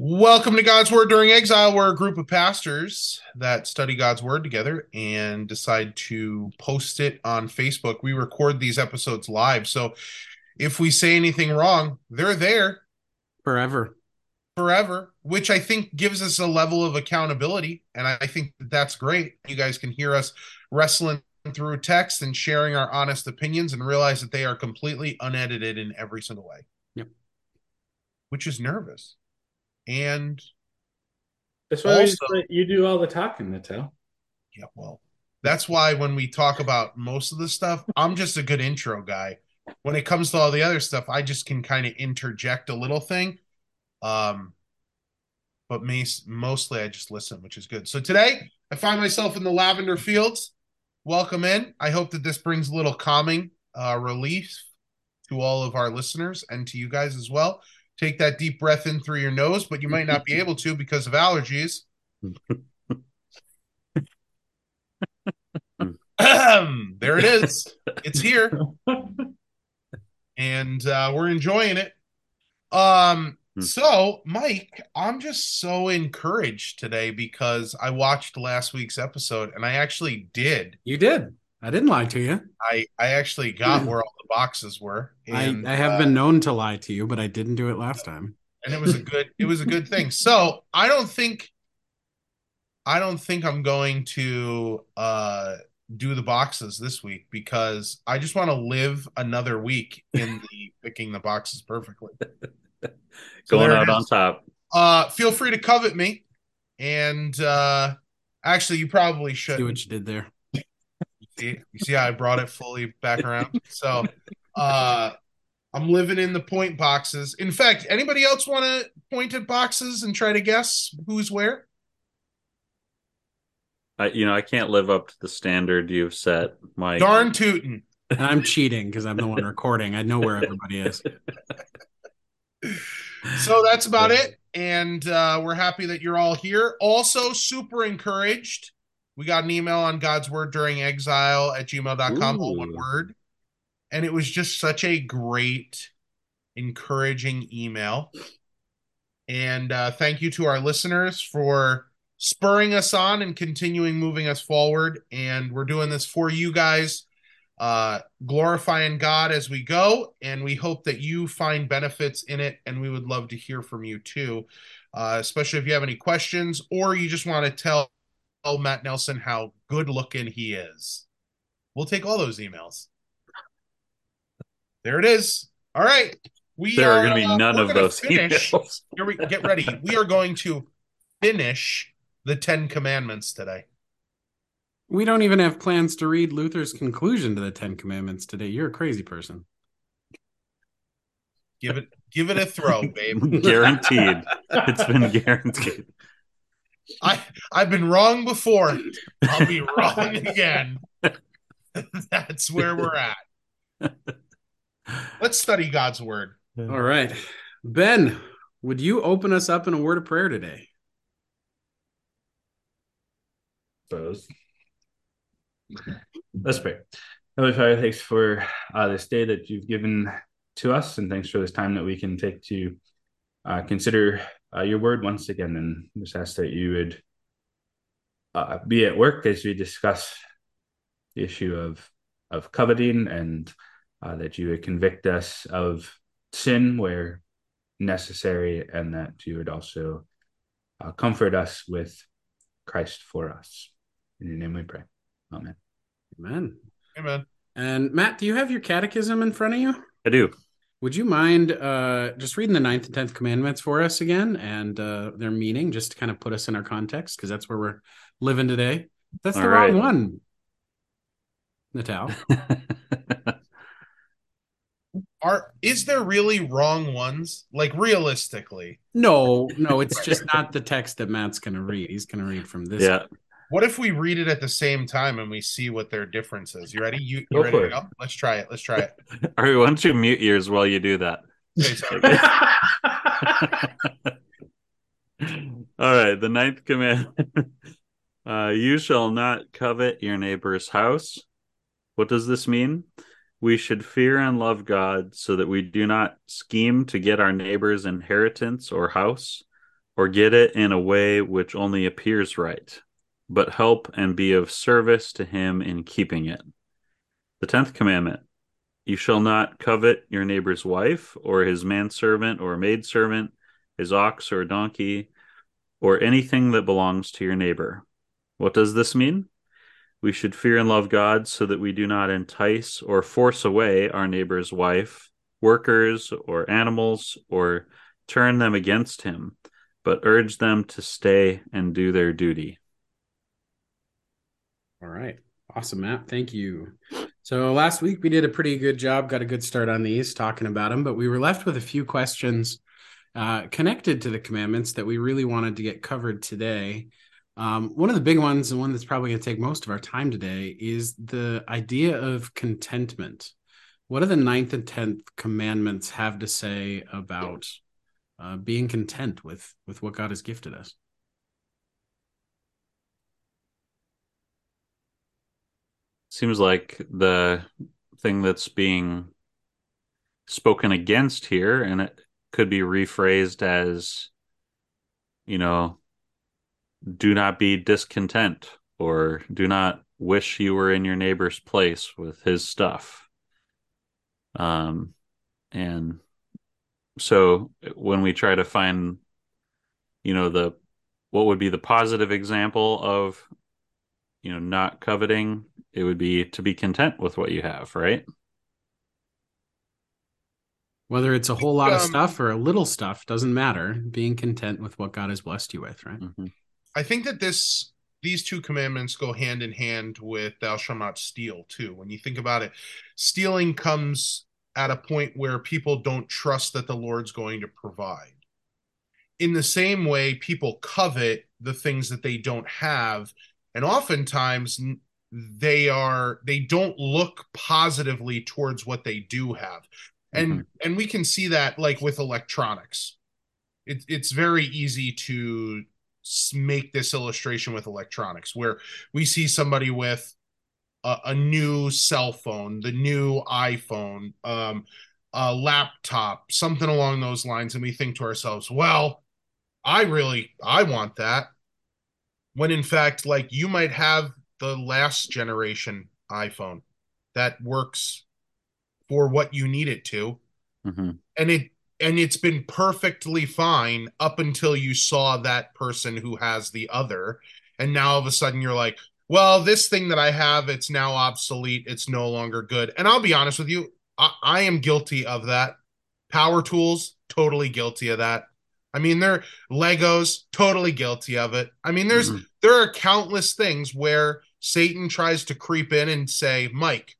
Welcome to God's Word During Exile. We're a group of pastors that study God's Word together and decide to post it on Facebook. We record these episodes live. So if we say anything wrong, they're there forever. Forever, which I think gives us a level of accountability. And I think that that's great. You guys can hear us wrestling through text and sharing our honest opinions and realize that they are completely unedited in every single way. Yep. Which is nervous and that's why also, you do all the talking, Natal. Yeah, well, that's why when we talk about most of the stuff, I'm just a good intro guy. When it comes to all the other stuff, I just can kind of interject a little thing. Um, but mostly I just listen, which is good. So today I find myself in the lavender fields. Welcome in. I hope that this brings a little calming uh, relief to all of our listeners and to you guys as well take that deep breath in through your nose, but you might not be able to because of allergies. there it is. It's here. And uh, we're enjoying it. Um, hmm. so Mike, I'm just so encouraged today because I watched last week's episode and I actually did. You did. I didn't lie to you. I I actually got where all the boxes were. And, I, I have uh, been known to lie to you, but I didn't do it last time. And it was a good it was a good thing. So I don't think I don't think I'm going to uh do the boxes this week because I just want to live another week in the picking the boxes perfectly. So Going out on top. Uh feel free to covet me. And uh actually you probably should see what you did there see, you see how I brought it fully back around. So, uh, I'm living in the point boxes. In fact, anybody else want to point at boxes and try to guess who's where? I, you know, I can't live up to the standard you've set, Mike. Darn tootin'. And I'm cheating because I'm the one recording. I know where everybody is. so that's about it. And uh, we're happy that you're all here. Also, super encouraged we got an email on God's Word during exile at gmail.com, all one word. And it was just such a great, encouraging email. And uh, thank you to our listeners for spurring us on and continuing moving us forward. And we're doing this for you guys, uh, glorifying God as we go. And we hope that you find benefits in it. And we would love to hear from you too, uh, especially if you have any questions or you just want to tell tell Matt Nelson how good looking he is. We'll take all those emails. There it is. All right. We there are, are going to be uh, none of those finish. emails. Here we get ready. We are going to finish the Ten Commandments today. We don't even have plans to read Luther's conclusion to the Ten Commandments today. You're a crazy person. Give it, give it a throw, babe. guaranteed. It's been guaranteed. I I've been wrong before. I'll be wrong again. That's where we're at. Let's study God's word. All right. Ben, would you open us up in a word of prayer today? Suppose. Let's pray. Heavenly Father, thanks for uh, this day that you've given to us, and thanks for this time that we can take to uh, consider uh, your word once again, and just ask that you would uh, be at work as we discuss the issue of of coveting, and uh, that you would convict us of sin where necessary, and that you would also uh, comfort us with Christ for us. In your name we pray. Amen. Amen. Amen. And Matt, do you have your catechism in front of you? I do. Would you mind uh, just reading the ninth and tenth commandments for us again and uh, their meaning, just to kind of put us in our context, because that's where we're living today. That's the All wrong right. one, Natal. Are is there really wrong ones? Like realistically? No, no, it's just not the text that Matt's going to read. He's going to read from this. Yeah. What if we read it at the same time and we see what their difference is? You ready? You, you ready to go? Let's try it. Let's try it. All right, why don't you mute yours while you do that? All right, the ninth command. Uh, you shall not covet your neighbor's house. What does this mean? We should fear and love God so that we do not scheme to get our neighbor's inheritance or house or get it in a way which only appears right, but help and be of service to him in keeping it. The tenth commandment you shall not covet your neighbor's wife, or his manservant or maidservant, his ox or donkey, or anything that belongs to your neighbor. What does this mean? We should fear and love God so that we do not entice or force away our neighbor's wife, workers, or animals, or turn them against him, but urge them to stay and do their duty. All right. Awesome, Matt. Thank you. So last week we did a pretty good job, got a good start on these, talking about them, but we were left with a few questions uh, connected to the commandments that we really wanted to get covered today. Um, one of the big ones, and one that's probably going to take most of our time today, is the idea of contentment. What do the ninth and tenth commandments have to say about uh, being content with with what God has gifted us? Seems like the thing that's being spoken against here and it could be rephrased as you know do not be discontent or do not wish you were in your neighbor's place with his stuff. Um and so when we try to find you know the what would be the positive example of you know not coveting it would be to be content with what you have, right? Whether it's a whole lot um, of stuff or a little stuff doesn't matter. Being content with what God has blessed you with, right? Mm-hmm. I think that this these two commandments go hand in hand with thou shalt not steal too. When you think about it, stealing comes at a point where people don't trust that the Lord's going to provide. In the same way, people covet the things that they don't have, and oftentimes they are they don't look positively towards what they do have. And mm-hmm. and we can see that like with electronics. It, it's very easy to make this illustration with electronics where we see somebody with a, a new cell phone the new iphone um, a laptop something along those lines and we think to ourselves well i really i want that when in fact like you might have the last generation iPhone that works for what you need it to. Mm-hmm. And it and it's been perfectly fine up until you saw that person who has the other and now all of a sudden you're like well this thing that i have it's now obsolete it's no longer good and i'll be honest with you i, I am guilty of that power tools totally guilty of that i mean they're legos totally guilty of it i mean there's mm-hmm. There are countless things where Satan tries to creep in and say, "Mike,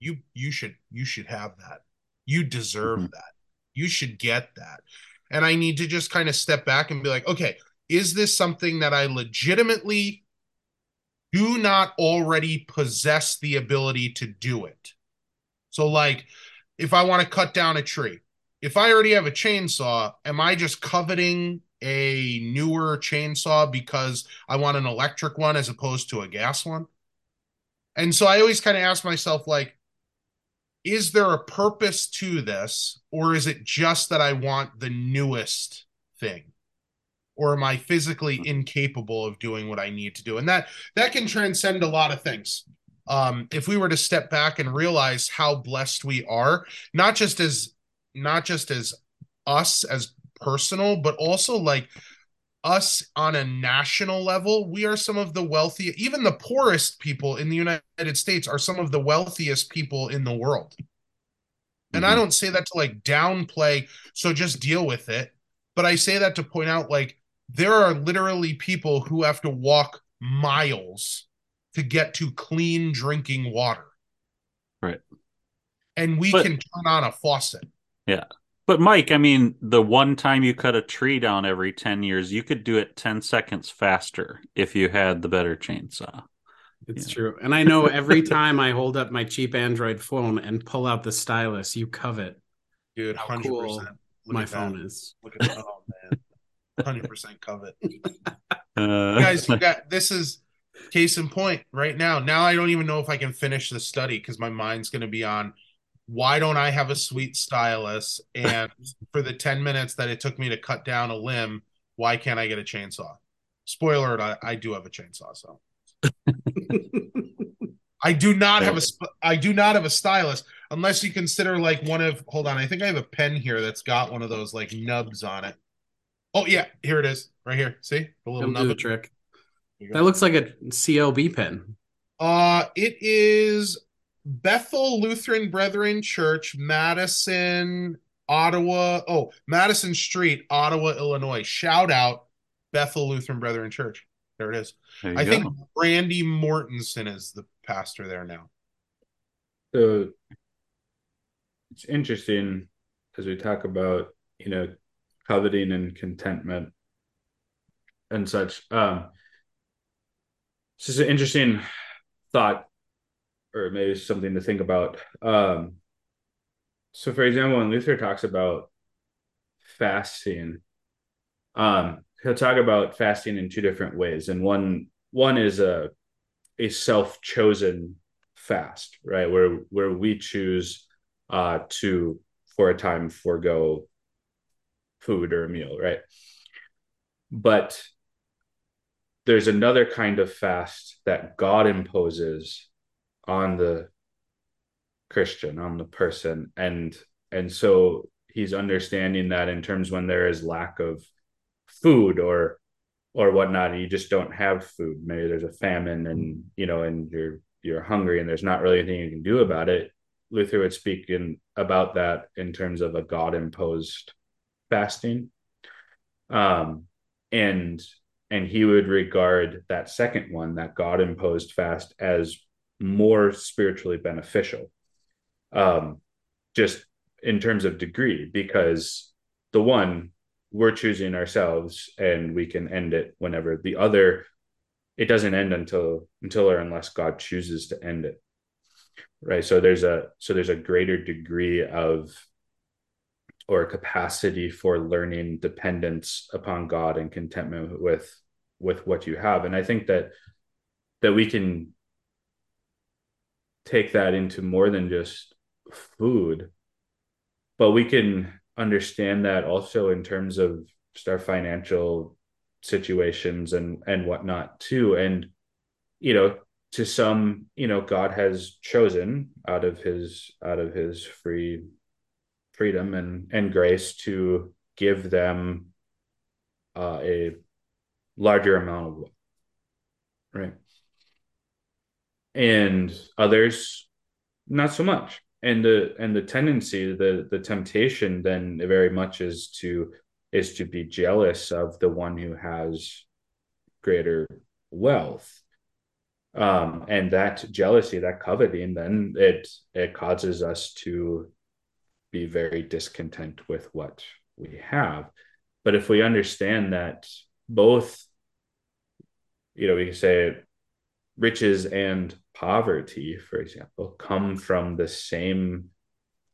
you you should you should have that. You deserve mm-hmm. that. You should get that." And I need to just kind of step back and be like, "Okay, is this something that I legitimately do not already possess the ability to do it?" So like if I want to cut down a tree, if I already have a chainsaw, am I just coveting a newer chainsaw because I want an electric one as opposed to a gas one. And so I always kind of ask myself, like, is there a purpose to this, or is it just that I want the newest thing? Or am I physically incapable of doing what I need to do? And that that can transcend a lot of things. Um, if we were to step back and realize how blessed we are, not just as not just as us as personal, but also like us on a national level, we are some of the wealthiest, even the poorest people in the United States are some of the wealthiest people in the world. And mm-hmm. I don't say that to like downplay, so just deal with it. But I say that to point out like there are literally people who have to walk miles to get to clean drinking water. Right. And we but, can turn on a faucet. Yeah. But Mike, I mean, the one time you cut a tree down every 10 years, you could do it 10 seconds faster if you had the better chainsaw. It's yeah. true. And I know every time I hold up my cheap Android phone and pull out the stylus, you covet. Dude, how 100%. cool my phone is. Look at that. Oh, man. 100% covet. Uh, guys, you got this is case in point right now. Now I don't even know if I can finish the study because my mind's going to be on – why don't I have a sweet stylus? And for the 10 minutes that it took me to cut down a limb, why can't I get a chainsaw? Spoiler alert, I, I do have a chainsaw, so I do not have a I do not have a stylus unless you consider like one of hold on, I think I have a pen here that's got one of those like nubs on it. Oh yeah, here it is, right here. See the little nub trick. That looks like a CLB pen. Uh, it is Bethel Lutheran Brethren Church, Madison, Ottawa. Oh, Madison Street, Ottawa, Illinois. Shout out Bethel Lutheran Brethren Church. There it is. I go. think Randy Mortensen is the pastor there now. So it's interesting as we talk about, you know, coveting and contentment and such. Um, it's just an interesting thought, or maybe something to think about. Um, so, for example, when Luther talks about fasting, um, he'll talk about fasting in two different ways, and one one is a a self chosen fast, right, where where we choose uh, to for a time forego food or a meal, right? But there's another kind of fast that God imposes on the Christian, on the person. And and so he's understanding that in terms when there is lack of food or or whatnot, and you just don't have food. Maybe there's a famine and you know, and you're you're hungry and there's not really anything you can do about it. Luther would speak in about that in terms of a God imposed fasting. Um and and he would regard that second one that god imposed fast as more spiritually beneficial um just in terms of degree because the one we're choosing ourselves and we can end it whenever the other it doesn't end until until or unless god chooses to end it right so there's a so there's a greater degree of or capacity for learning dependence upon God and contentment with with what you have. And I think that that we can take that into more than just food, but we can understand that also in terms of just our financial situations and and whatnot too. And you know, to some, you know, God has chosen out of his out of his free freedom and and grace to give them uh, a larger amount of right? And others, not so much. And the and the tendency, the the temptation, then very much is to is to be jealous of the one who has greater wealth um, and that jealousy that coveting then it it causes us to be very discontent with what we have. But if we understand that both, you know, we can say riches and poverty, for example, come from the same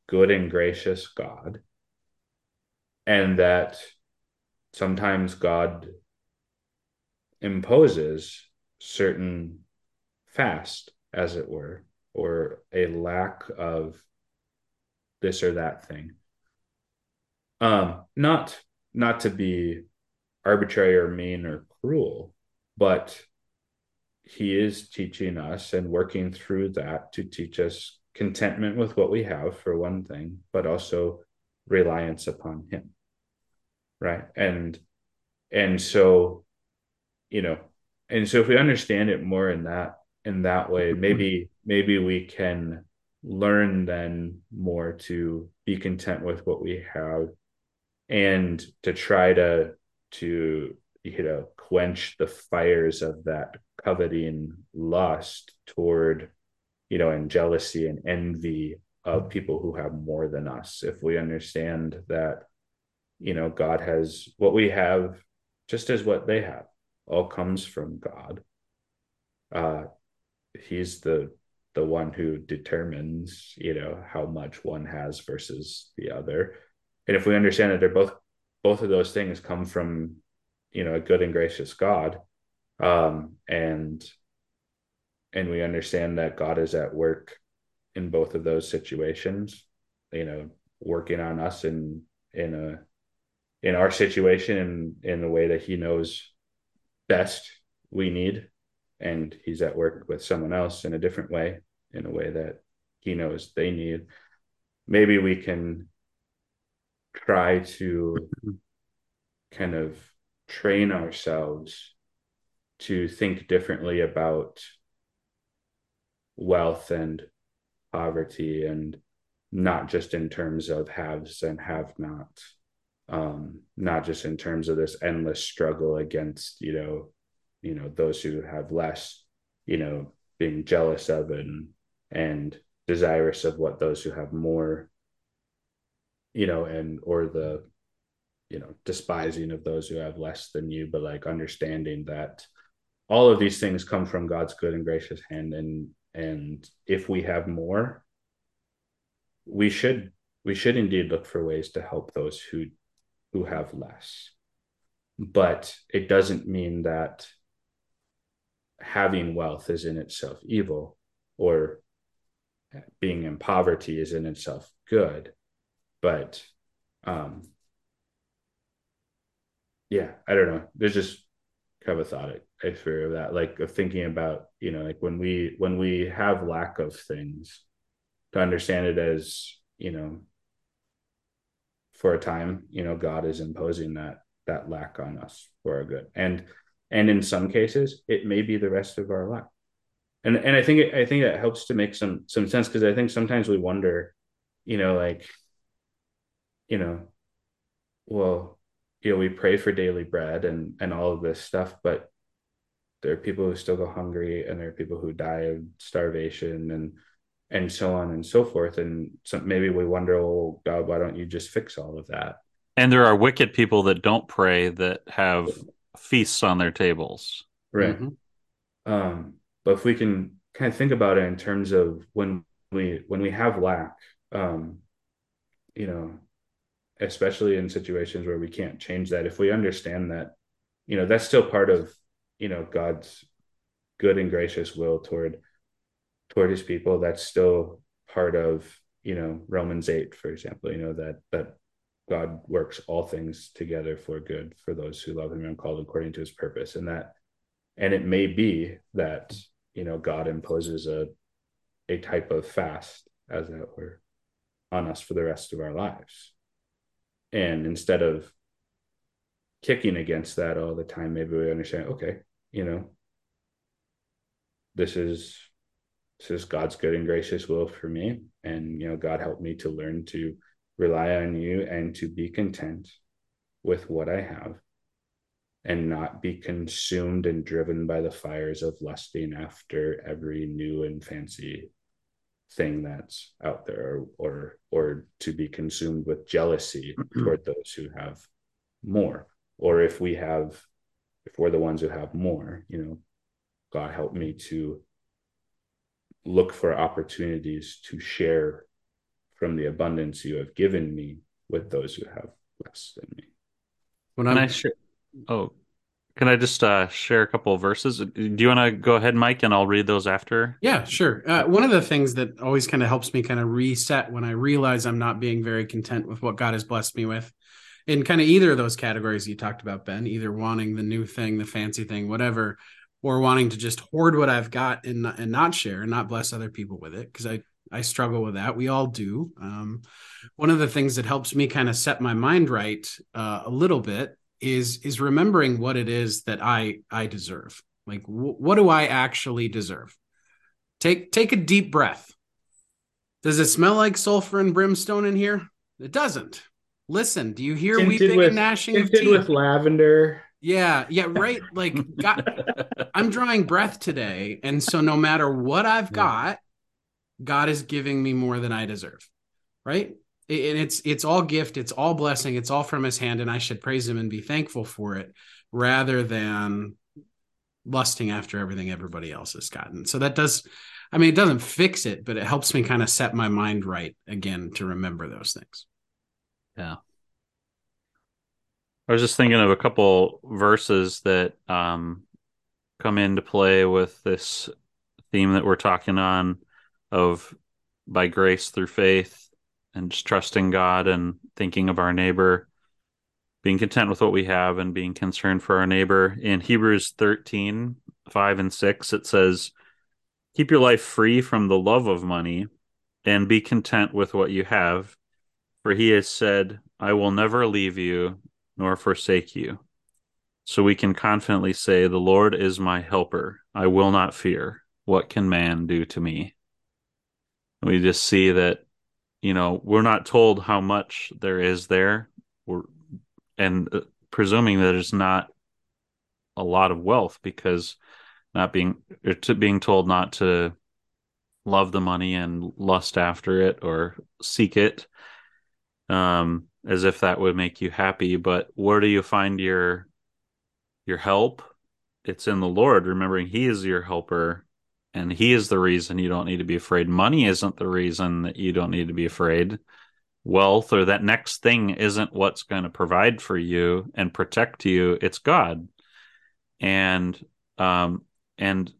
good and gracious God, and that sometimes God imposes certain fast, as it were, or a lack of this or that thing. Um, not not to be arbitrary or mean or cruel, but he is teaching us and working through that to teach us contentment with what we have for one thing, but also reliance upon him. Right. And and so, you know, and so if we understand it more in that in that way, mm-hmm. maybe maybe we can learn then more to be content with what we have and to try to to you know quench the fires of that coveting lust toward you know and jealousy and envy of people who have more than us. If we understand that you know god has what we have just as what they have all comes from god. Uh he's the the one who determines you know how much one has versus the other. And if we understand that they're both both of those things come from you know a good and gracious god um and and we understand that god is at work in both of those situations you know working on us in in a in our situation in in the way that he knows best we need. And he's at work with someone else in a different way in a way that he knows they need. Maybe we can try to kind of train ourselves to think differently about wealth and poverty and not just in terms of haves and have not um not just in terms of this endless struggle against you know you know those who have less you know being jealous of and and desirous of what those who have more you know and or the you know despising of those who have less than you but like understanding that all of these things come from God's good and gracious hand and and if we have more we should we should indeed look for ways to help those who who have less. But it doesn't mean that having wealth is in itself evil or being in poverty is in itself good but um yeah i don't know. There's just I, I fear of that like of thinking about you know like when we when we have lack of things to understand it as you know for a time you know god is imposing that that lack on us for our good. And and in some cases it may be the rest of our life. And and i think it, i think that helps to make some some sense because i think sometimes we wonder you know like you know well you know we pray for daily bread and and all of this stuff but there are people who still go hungry and there are people who die of starvation and and so on and so forth. And so maybe we wonder oh god why don't you just fix all of that? And there are wicked people that don't pray that have feasts on their tables. Right. Mm-hmm. um but if we can kind of think about it in terms of when we when we have lack um you know especially in situations where we can't change that. If we understand that you know that's still part of you know god's good and gracious will toward toward his people that's still part of you know romans 8 for example you know that that god works all things together for good for those who love him and called according to his purpose. And that and it may be that you know god imposes a a type of fast as it were on us for the rest of our lives and instead of kicking against that all the time maybe we understand okay you know this is this is god's good and gracious will for me. And you know god help me to learn to rely on you and to be content with what i have and not be consumed and driven by the fires of lusting after every new and fancy thing that's out there or or to be consumed with jealousy toward those who have more. Or if we have if we're the ones who have more you know god help me to look for opportunities to share from the abundance you have given me with those who have less than me. When i share? Oh can I just uh, share a couple of verses? Do you want to go ahead, Mike, and I'll read those after? Yeah, sure. Uh, one of the things that always kind of helps me kind of reset when I realize I'm not being very content with what God has blessed me with, in kind of either of those categories you talked about, Ben, either wanting the new thing, the fancy thing, whatever, or wanting to just hoard what I've got and and not share and not bless other people with it, because I I struggle with that. We all do. Um, one of the things that helps me kind of set my mind right uh, a little bit is is remembering what it is that I I deserve. Like wh- what do I actually deserve? Take take a deep breath. Does it smell like sulfur and brimstone in here? It doesn't. Listen, do you hear tinted weeping with, and gnashing of teeth? with lavender. Yeah, yeah, right. Like, God, I'm drawing breath today, and so no matter what I've got, God is giving me more than I deserve. Right? And it's it's all gift it's all blessing it's all from his hand and i should praise him and be thankful for it rather than lusting after everything everybody else has gotten. So that does i mean it doesn't fix it but it helps me kind of set my mind right again to remember those things. Yeah. I was just thinking of a couple verses that um come into play with this theme that we're talking on of by grace through faith and just trusting God and thinking of our neighbor. being content with what we have and being concerned for our neighbor. In Hebrews 13, 5 and 6, it says, Keep your life free from the love of money and be content with what you have. For he has said, I will never leave you nor forsake you. So we can confidently say, The Lord is my helper. I will not fear. What can man do to me? we just see that, you know, we're not told how much there is there. We're, and uh, presuming that it's not a lot of wealth because not being to being told not to love the money and lust after it or seek it um as if that would make you happy. But where do you find your your help? It's in the lord. Remembering he is your helper and he is the reason you don't need to be afraid. Money isn't the reason that you don't need to be afraid. Wealth or that next thing isn't what's going to provide for you and protect you. It's god. And um and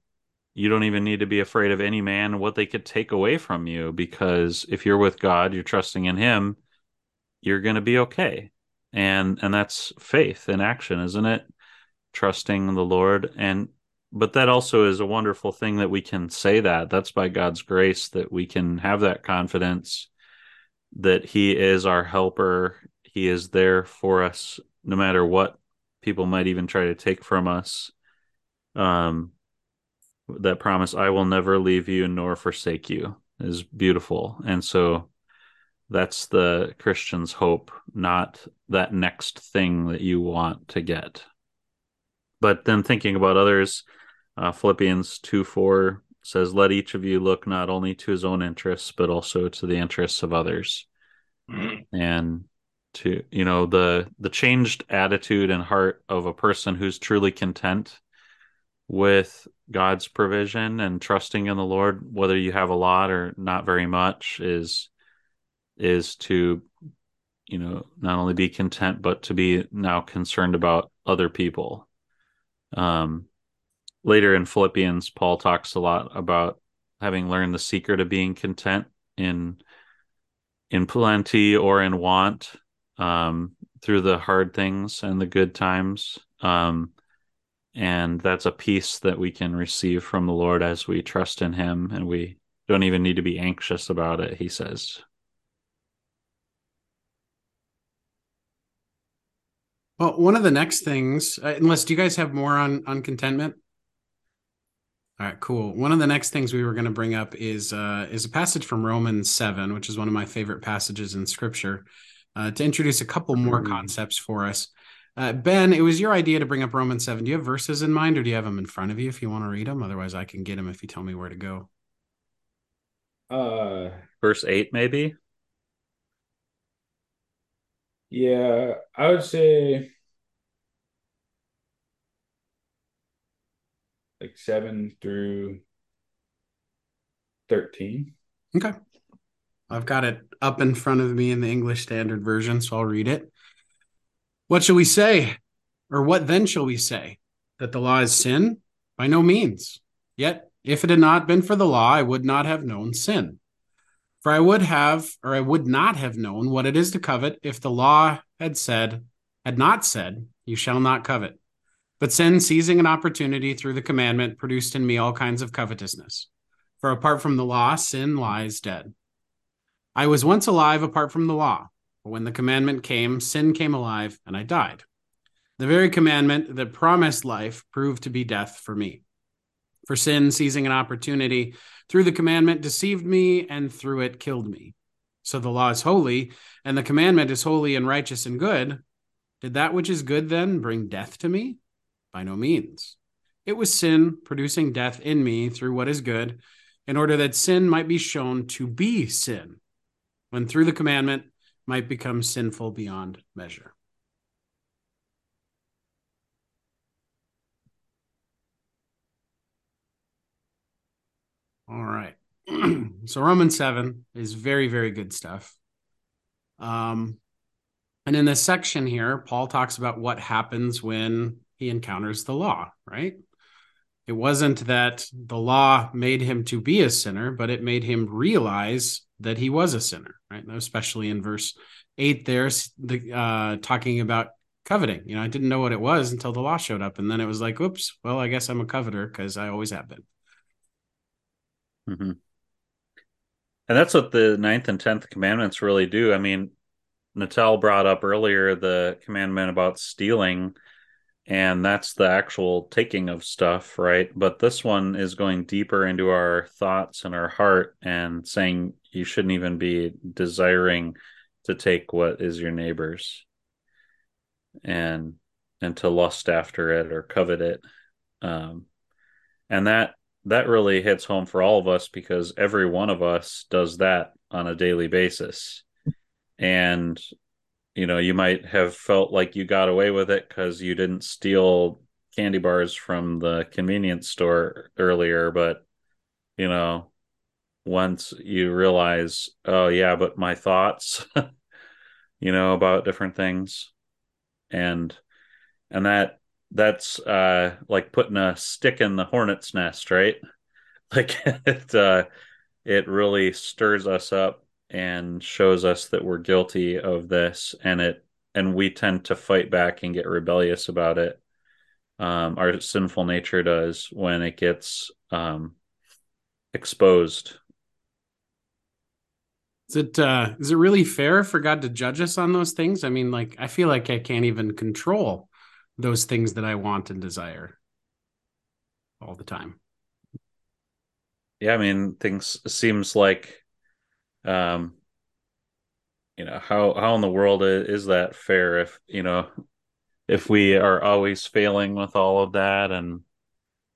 you don't even need to be afraid of any man what they could take away from you because if you're with God, you're trusting in him, you're going to be okay. And and that's faith in action, isn't it? Trusting the Lord. And but that also is a wonderful thing that we can say that. That's by God's grace that we can have that confidence that he is our helper. He is there for us no matter what people might even try to take from us. Um that promise i will never leave you nor forsake you is beautiful and so that's the christian's hope not that next thing that you want to get but then thinking about others uh, philippians 2 4 says let each of you look not only to his own interests but also to the interests of others mm-hmm. and to you know the the changed attitude and heart of a person who's truly content with God's provision and trusting in the Lord, whether you have a lot or not very much, is is to you know not only be content but to be now concerned about other people. Um, later in Philippians, Paul talks a lot about having learned the secret of being content in in plenty or in want um, through the hard things and the good times. Um, and that's a peace that we can receive from the Lord as we trust in Him, and we don't even need to be anxious about it, He says. Well, one of the next things, uh, unless do you guys have more on on contentment? All right, cool. One of the next things we were going to bring up is uh, is a passage from Romans seven, which is one of my favorite passages in Scripture, uh, to introduce a couple more mm. concepts for us. Uh, ben, it was your idea to bring up Romans 7. Do you have verses in mind or do you have them in front of you if you want to read them? Otherwise, I can get them if you tell me where to go. Uh, Verse 8, maybe? Yeah, I would say like 7 through 13. Okay. I've got it up in front of me in the English Standard Version, so I'll read it. What shall we say? Or what then shall we say? That the law is sin? By no means. Yet, if it had not been for the law, I would not have known sin. For I would have, or I would not have known what it is to covet if the law had said, had not said, You shall not covet. But sin, seizing an opportunity through the commandment, produced in me all kinds of covetousness. For apart from the law, sin lies dead. I was once alive apart from the law but when the commandment came, sin came alive, and I died. The very commandment that promised life proved to be death for me. For sin, seizing an opportunity through the commandment, deceived me, and through it killed me. So the law is holy, and the commandment is holy and righteous and good. Did that which is good then bring death to me? By no means. It was sin producing death in me through what is good, in order that sin might be shown to be sin. When through the commandment, might become sinful beyond measure. All right. so Romans 7 is very, very good stuff. Um, and in this section here, Paul talks about what happens when he encounters the law, right? It wasn't that the law made him to be a sinner, but it made him realize that he was a sinner, right? Especially in verse eight, there's the uh, talking about coveting. You know, I didn't know what it was until the law showed up, and then it was like, oops, well, I guess I'm a coveter because I always have been. Mm-hmm. And that's what the ninth and tenth commandments really do. I mean, Natal brought up earlier the commandment about stealing, and that's the actual taking of stuff, right? But this one is going deeper into our thoughts and our heart and saying you shouldn't even be desiring to take what is your neighbor's and and to lust after it or covet it. Um, and that that really hits home for all of us because every one of us does that on a daily basis. And you know, you might have felt like you got away with it because you didn't steal candy bars from the convenience store earlier, but you know, once you realize, oh yeah, but my thoughts, you know, about different things, and and that that's uh like putting a stick in the hornet's nest, right? Like it uh it really stirs us up and shows us that we're guilty of this and it and we tend to fight back and get rebellious about it. Um our sinful nature does when it gets um exposed is it uh is it really fair for God to judge us on those things? I mean, like I feel like I can't even control those things that I want and desire all the time. Yeah, I mean, things seems like um you know, how how in the world is that fair if, you know, if we are always failing with all of that and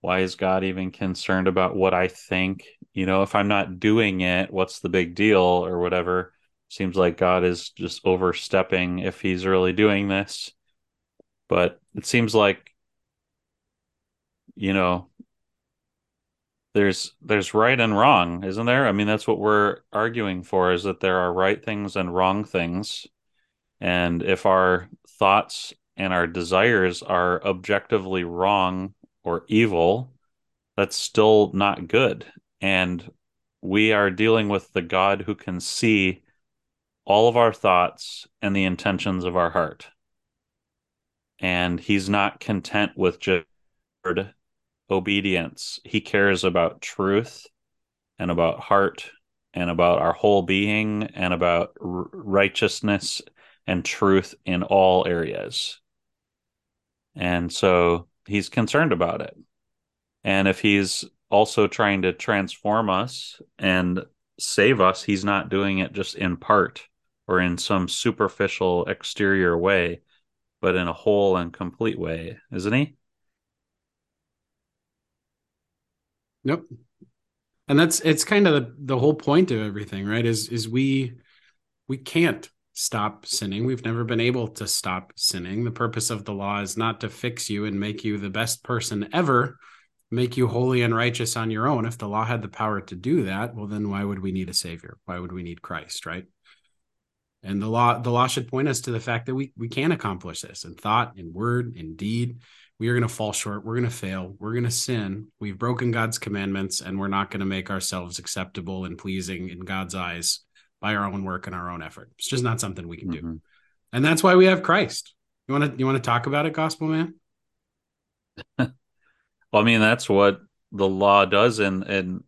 why is God even concerned about what I think? You know, if I'm not doing it, what's the big deal or whatever? Seems like God is just overstepping if he's really doing this. But it seems like you know there's there's right and wrong, isn't there? I mean, that's what we're arguing for is that there are right things and wrong things. And if our thoughts and our desires are objectively wrong or evil, that's still not good. And we are dealing with the God who can see all of our thoughts and the intentions of our heart. And he's not content with just obedience. He cares about truth and about heart and about our whole being and about r- righteousness and truth in all areas. And so he's concerned about it. And if he's also trying to transform us and save us, he's not doing it just in part or in some superficial exterior way, but in a whole and complete way, isn't he? Nope. And that's it's kind of the, the whole point of everything, right? Is is we we can't stop sinning. We've never been able to stop sinning. The purpose of the law is not to fix you and make you the best person ever, make you holy and righteous on your own. If the law had the power to do that, well, then why would we need a savior? Why would we need Christ, right? And the law, the law should point us to the fact that we we can accomplish this in thought, in word, in deed. We are going to fall short. We're going to fail. We're going to sin. We've broken God's commandments, and we're not going to make ourselves acceptable and pleasing in God's eyes by our own work and our own effort. It's just not something we can mm-hmm. do. And that's why we have Christ. You want to you want to talk about it, gospel man? well, I mean, that's what the law does and and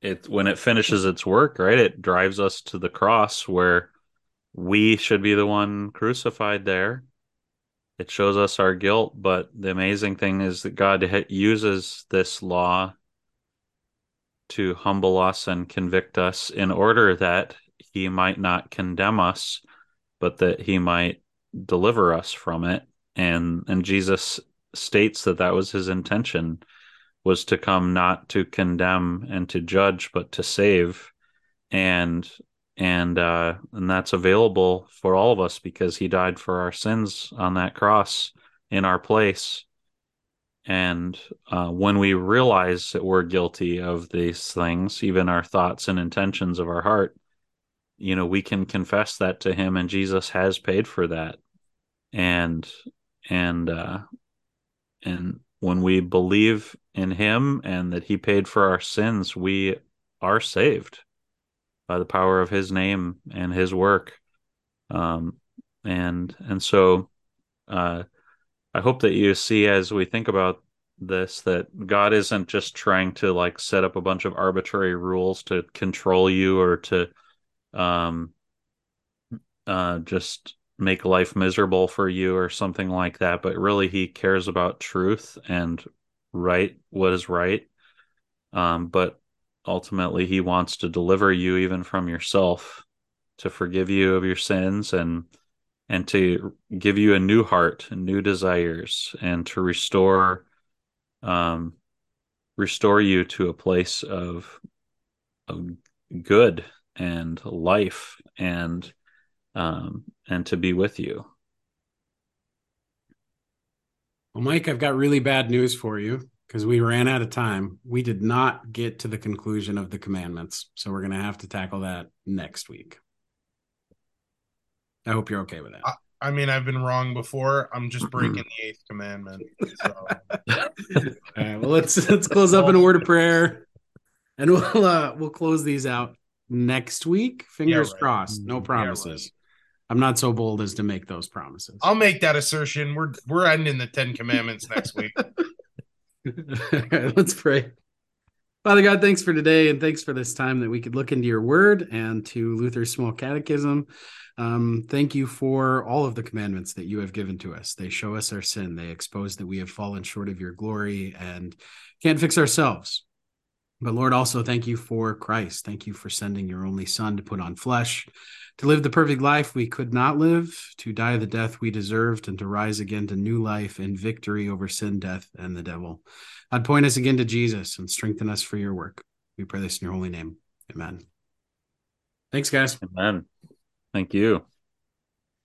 it when it finishes its work, right? It drives us to the cross where we should be the one crucified there. It shows us our guilt, but the amazing thing is that God uses this law to humble us and convict us in order that he might not condemn us, but that he might deliver us from it. And and Jesus states that that was his intention was to come not to condemn and to judge, but to save. And and uh, and that's available for all of us because he died for our sins on that cross in our place. And uh, when we realize that we're guilty of these things, even our thoughts and intentions of our heart, you know we can confess that to him and jesus has paid for that and and uh and when we believe in him and that he paid for our sins we are saved by the power of his name and his work. Um and and so uh, I hope that you see as we think about this that God isn't just trying to like set up a bunch of arbitrary rules to control you or to um uh just make life miserable for you or something like that but really he cares about truth and right what is right. Um but ultimately he wants to deliver you even from yourself to forgive you of your sins and and to give you a new heart and new desires and to restore um restore you to a place of, of good and life and um and to be with you. Well mike i've got really bad news for you because we ran out of time we did not get to the conclusion of the commandments so we're going to have to tackle that next week I hope you're okay with that. I, I mean, I've been wrong before. I'm just breaking the eighth commandment. So. All right. Well, let's let's close up in a word of prayer, and we'll uh, we'll close these out next week. Fingers yeah, right. crossed. No promises. Yeah, right. I'm not so bold as to make those promises. I'll make that assertion. We're we're ending the Ten Commandments next week. let's pray. Father God, thanks for today and thanks for this time that we could look into your word and to Luther's small catechism. Um, thank you for all of the commandments that you have given to us. They show us our sin, they expose that we have fallen short of your glory and can't fix ourselves. But Lord, also thank you for Christ. Thank you for sending your only Son to put on flesh, to live the perfect life we could not live, to die the death we deserved, and to rise again to new life and victory over sin, death, and the devil. I'd point us again to Jesus and strengthen us for your work. We pray this in your holy name. Amen. Thanks, guys. Amen. Thank you.